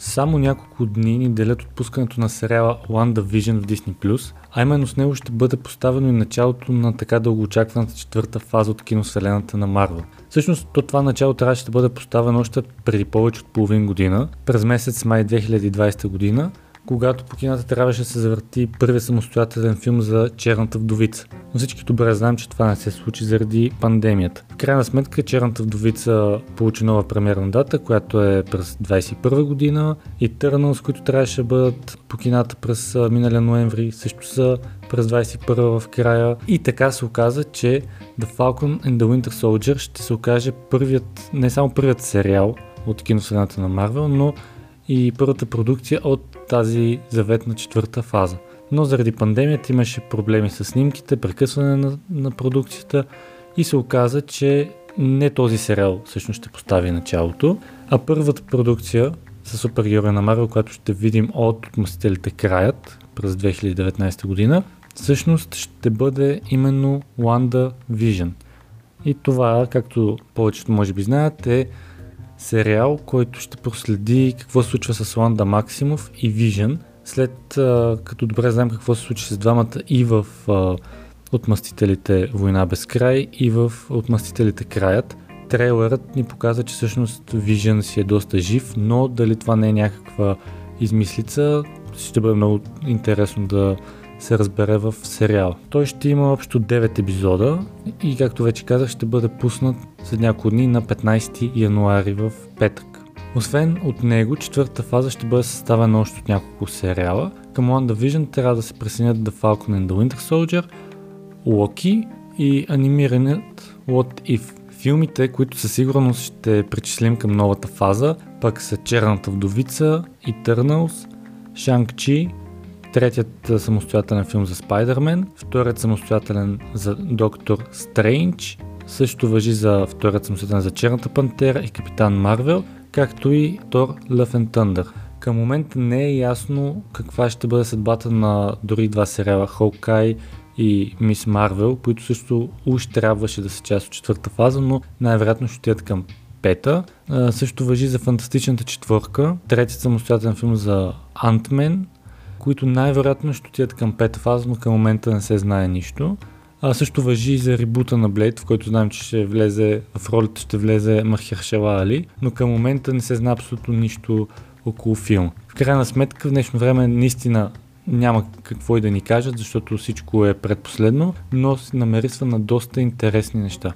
само няколко дни ни делят отпускането на сериала WandaVision в Disney+, а именно с него ще бъде поставено и началото на така дългоочакваната четвърта фаза от киновселената на Марвел. Всъщност, то това начало трябваше да бъде поставено още преди повече от половин година, през месец май 2020 година, когато по кината трябваше да се завърти първият самостоятелен филм за Черната вдовица. Но всички добре знаем, че това не се случи заради пандемията. В крайна сметка Черната вдовица получи нова премиерна дата, която е през 2021 година и с които трябваше да бъдат по кината през миналия ноември, също са през 21 в края. И така се оказа, че The Falcon and the Winter Soldier ще се окаже първият, не само първият сериал от киновселената на Марвел, но и първата продукция от тази заветна четвърта фаза. Но заради пандемията имаше проблеми с снимките, прекъсване на, на продукцията и се оказа, че не този сериал всъщност ще постави началото, а първата продукция с супергероя на Марвел, която ще видим от Отмъстителите краят през 2019 година, всъщност ще бъде именно Wanda Vision. И това, както повечето може би знаят, е сериал, който ще проследи какво се случва с Ланда Максимов и Вижен, след а, като добре знаем какво се случи с двамата и в а, Отмъстителите Война без край и в Отмъстителите краят. Трейлерът ни показва, че всъщност Вижен си е доста жив, но дали това не е някаква измислица, ще бъде много интересно да се разбере в сериал. Той ще има общо 9 епизода и както вече казах ще бъде пуснат след няколко дни на 15 януари в петък. Освен от него, четвъртата фаза ще бъде съставена още от няколко сериала. Към WandaVision трябва да се присъединят The Falcon and the Winter Soldier, Loki и анимираният What If. Филмите, които със сигурност ще причислим към новата фаза, пък са Черната вдовица, Eternals, Shang-Chi, третият самостоятелен филм за Спайдермен, вторият самостоятелен за Доктор Стрейндж, също въжи за вторият самостоятелен за Черната пантера и Капитан Марвел, както и Тор Love and Thunder. Към момента не е ясно каква ще бъде съдбата на дори два сериала Hawkeye и Мис Марвел, които също уж трябваше да са част от четвърта фаза, но най-вероятно ще отидат към пета. А, също въжи за Фантастичната четвърка, третият самостоятелен филм за Антмен, които най-вероятно ще отидат към пета фаза, но към момента не се знае нищо. А също въжи и за ребута на Блейд, в който знаем, че ще влезе, в ролята ще влезе Махершала Али, но към момента не се знае абсолютно нищо около филма. В крайна сметка в днешно време наистина няма какво и да ни кажат, защото всичко е предпоследно, но се намерисва на доста интересни неща.